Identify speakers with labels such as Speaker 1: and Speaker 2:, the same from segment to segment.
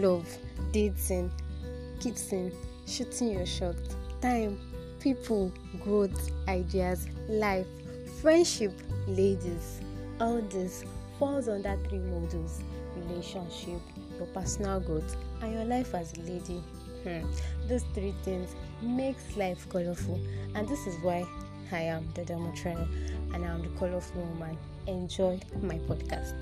Speaker 1: love, dating, kissing, shooting your shot, time, people, growth, ideas, life, friendship, ladies. All this falls under three modules relationship, your personal growth, and your life as a lady. Hmm. Those three things makes life colorful, and this is why I am the Dermatrainer and I'm the colorful woman. Enjoy my podcast.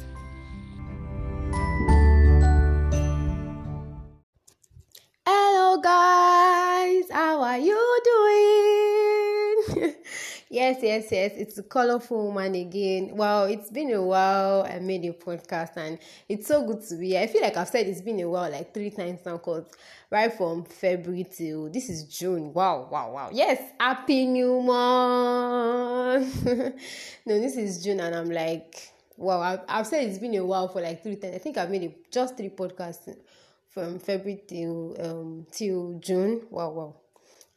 Speaker 1: Yes, yes, yes, it's a colorful woman again. Wow, it's been a while. I made a podcast and it's so good to be here. I feel like I've said it's been a while, like three times now, because right from February till this is June. Wow, wow, wow. Yes, happy new month. no, this is June, and I'm like, wow, I've, I've said it's been a while for like three times. I think I've made a, just three podcasts from February till um till June. Wow, wow.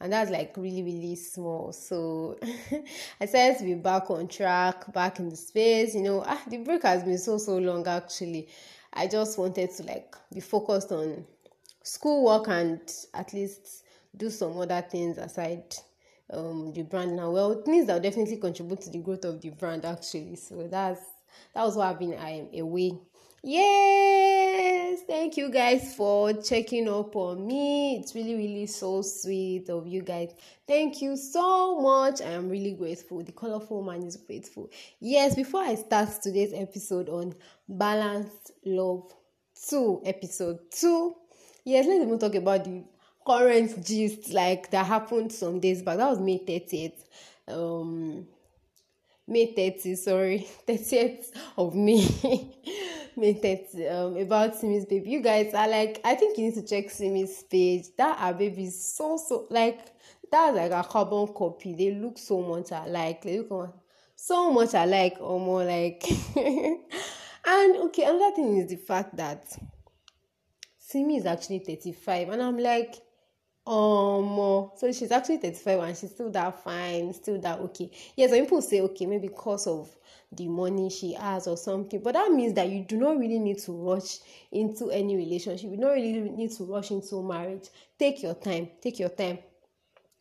Speaker 1: And that's like really, really small. So I said to be back on track, back in the space. You know, ah, the break has been so so long actually. I just wanted to like be focused on school work and at least do some other things aside um the brand now. Well, things that will definitely contribute to the growth of the brand actually. So that's that was why I've been I'm away Thank you guys for checking up on me. It's really, really so sweet of you guys. Thank you so much. I am really grateful. The colorful man is grateful. Yes, before I start today's episode on balanced love 2, episode 2, yes, let's even talk about the current gist like that happened some days back. That was May 30th. Um, May 30, sorry, 30th of May. May 30 um about Simi's baby. You guys are like, I think you need to check Simi's page. That our baby is so so like that's like a carbon copy. They look so much alike. They look so much alike or more like and okay, another thing is the fact that Simi is actually 35 and I'm like um so she's actually 35 and she's still that fine, still that okay. Yes, some people say okay, maybe because of the money she has or something. But that means that you do not really need to rush into any relationship. You don't really need to rush into marriage. Take your time. Take your time.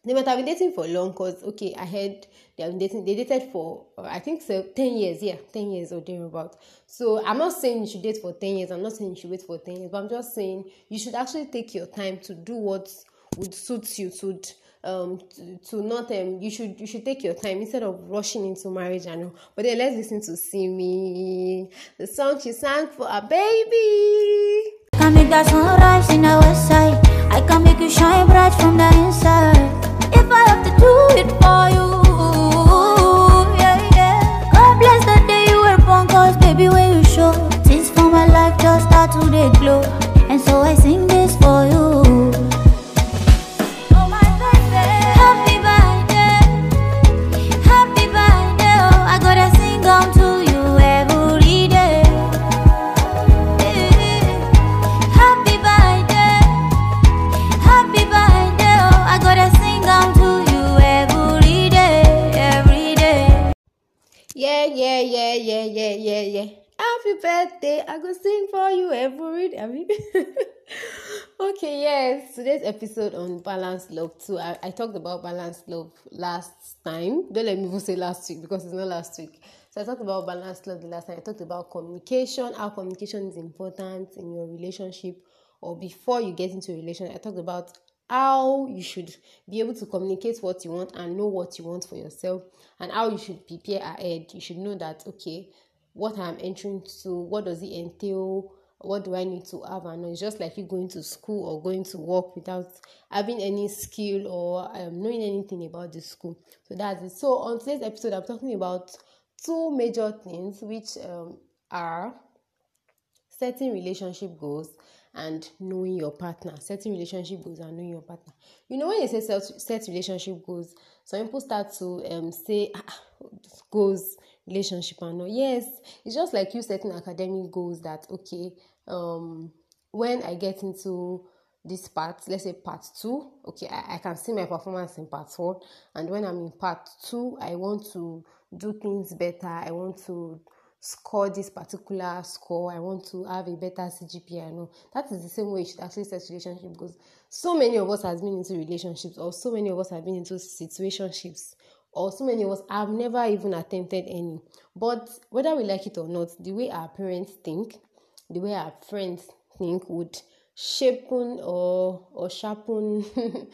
Speaker 1: They might have been dating for long because okay, I heard they have been dating. They dated for uh, I think so ten years. Yeah, ten years or thereabout. So I'm not saying you should date for ten years. I'm not saying you should wait for ten years. But I'm just saying you should actually take your time to do what would suit you. To um to, to not um you should you should take your time instead of rushing into marriage and but then let's listen to Simi the song she sang for a baby.
Speaker 2: Can make that sunrise in west side I can make you shine bright from the inside. If I have to do it for you yeah yeah. God bless the day you were born cause baby when you show things for my life just start to glow. And so I sing this for you
Speaker 1: Yeah, yeah, yeah, yeah, yeah, yeah, yeah. Happy birthday. I go sing for you every day. I mean, okay, yes. Today's episode on balanced love too. I, I talked about balanced love last time. Don't let me even say last week because it's not last week. So I talked about balanced love the last time. I talked about communication, how communication is important in your relationship or before you get into a relationship. I talked about how you should be able to communicate what you want and know what you want for yourself and how you should prepare ahead. You should know that okay what i'm entering to what does it entail? What do i need to have and it's just like you going to school or going to work without having any skill or um, knowing anything about the school. So that's it. So on today's episode i'm talking about two major things which um, are setting relationship goals and knowing your partner. Setting relationship goals and knowing your partner. You know when you say set, set relationship goals some people start to um say ah, goals relationship and all. Yes it's just like you setting academic goals that okay um when i get into this part let's say part two okay I, I can see my performance in part one. And when i'm in part two i want to do things better. I want to score this particular score. I want to have a better CGPA. I know that is the same way you should actually set relationship goals. So many of us has been into relationships, or so many of us have been into situationships, or so many of us have never even attempted any. But whether we like it or not, the way our parents think, the way our friends think would shapen or or sharpen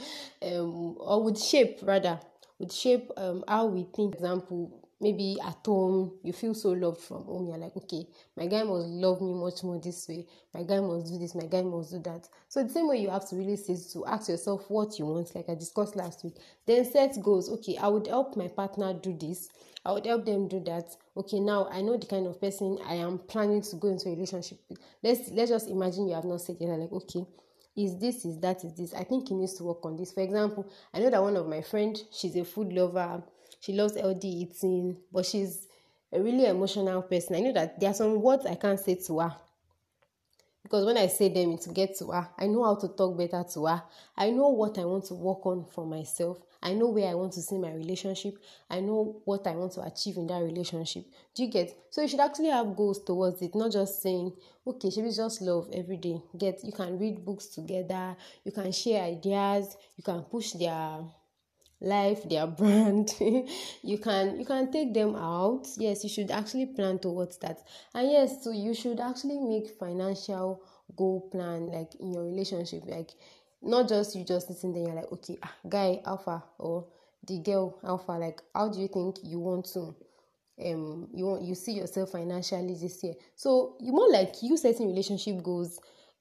Speaker 1: um, or would shape rather would shape um, how we think example maybe at home you feel so loved from home you're like okay my guy must love me much more this way. My guy must do this my guy must do that. So the same way you have to really sit to ask yourself what you want like i discussed last week. Then set goals. Okay i would help my partner do this. I would help them do that. Okay now i know the kind of person i am planning to go into a relationship with. Let's let's just imagine you have not said yet like okay is this is that is this? I think he needs to work on this. For example i know that one of my friend she's a food lover she loves LD eating, but she's a really emotional person. I know that there are some words I can't say to her because when I say them to get to her, I know how to talk better to her. I know what I want to work on for myself. I know where I want to see my relationship. I know what I want to achieve in that relationship. Do you get? So you should actually have goals towards it, not just saying, okay, should we just love every day? Get you can read books together, you can share ideas, you can push their life their brand. You can you can take them out. Yes you should actually plan towards that. And yes so you should actually make financial goal plan like in your relationship. Like not just you just sitting there you're like okay ah, guy alpha or the girl alpha. Like how do you think you want to um you want you see yourself financially this year? So you more like you setting relationship goals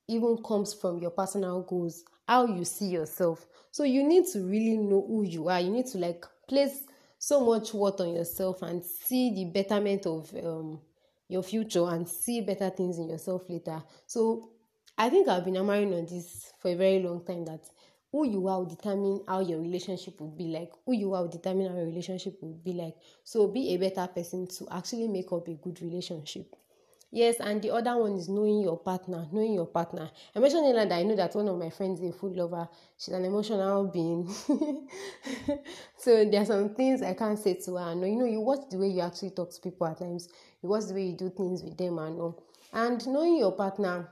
Speaker 1: even comes from your personal goals how you see yourself so you need to really know who you are. You need to like place so much worth on yourself and see the betterment of um, your future and see better things in yourself later. So I think I've been hammering on this for a very long time that who you are will determine how your relationship will be like. Who you are will determine how your relationship will be like. So be a better person to actually make up a good relationship. Yes, and the other one is knowing your partner. Knowing your partner. I mentioned earlier that I know that one of my friends is a food lover. She's an emotional being. so there are some things I can't say to her. No, you know, you watch the way you actually talk to people at times. You watch the way you do things with them and all. And knowing your partner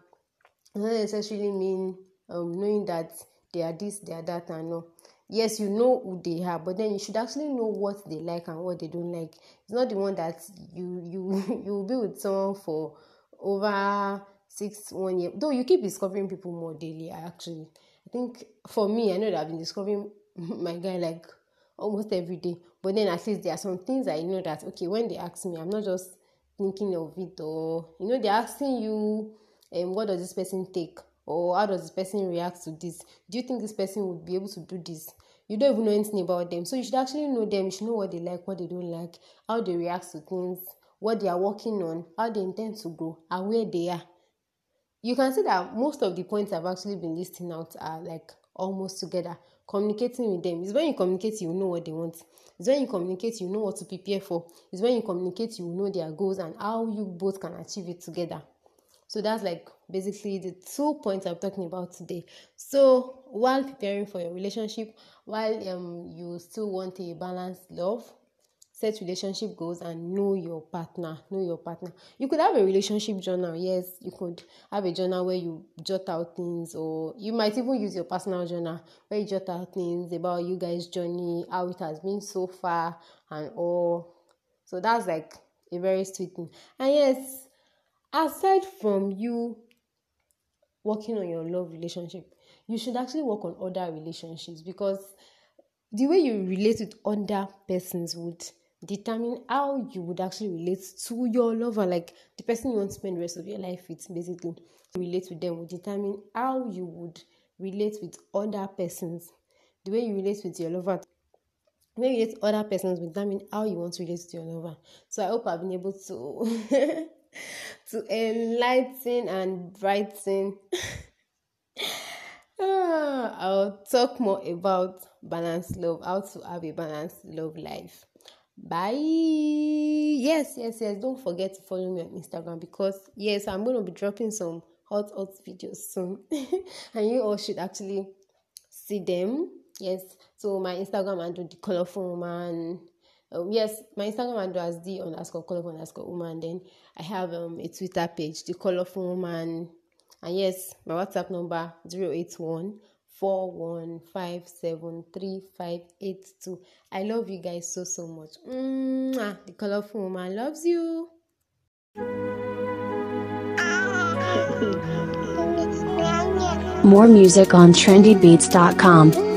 Speaker 1: doesn't necessarily mean um, knowing that they are this, they are that, and all yes you know who they are but then you should actually know what they like and what they don't like. It's not the one that you you you will be with someone for over six one year. Though you keep discovering people more daily actually i think for me i know that i've been discovering my guy like almost every day. But then at least there are some things i know that okay when they ask me i'm not just thinking of it or you know they're asking you um, what does this person take or how does this person react to this? Do you think this person would be able to do this? You don't even know anything about them. So you should actually know them. You should know what they like what they don't like how they react to things what they are working on how they intend to grow and where they are. You can see that most of the points i've actually been listing out are like almost together. Communicating with them is when you communicate you know what they want. It's when you communicate you know what to prepare for. It's when you communicate you know their goals and how you both can achieve it together so that's like basically the two points I'm talking about today. So while preparing for your relationship, while um you still want a balanced love, set relationship goals and know your partner. Know your partner. You could have a relationship journal. Yes, you could have a journal where you jot out things, or you might even use your personal journal where you jot out things about you guys' journey, how it has been so far, and all. So that's like a very sweet thing. And yes, aside from you working on your love relationship, you should actually work on other relationships because the way you relate with other persons would determine how you would actually relate to your lover, like the person you want to spend the rest of your life with, basically. Relate with them would determine how you would relate with other persons. The way you relate with your lover, the way you relate to other persons will determine how you want to relate to your lover. So I hope I've been able to to enlighten and brighten. Ah, I'll talk more about balanced love, how to have a balanced love life. Bye. Yes, yes, yes. Don't forget to follow me on Instagram because yes, I'm going to be dropping some hot, hot videos soon, and you all should actually see them. Yes. So my Instagram handle the colorful woman Um, yes, my Instagram handle is the underscore colorful underscore woman. Then I have um a Twitter page, the colorful woman. And yes, my WhatsApp number 081 41573582. I love you guys so so much. Mwah. The colorful woman loves you.
Speaker 2: More music on trendybeats.com.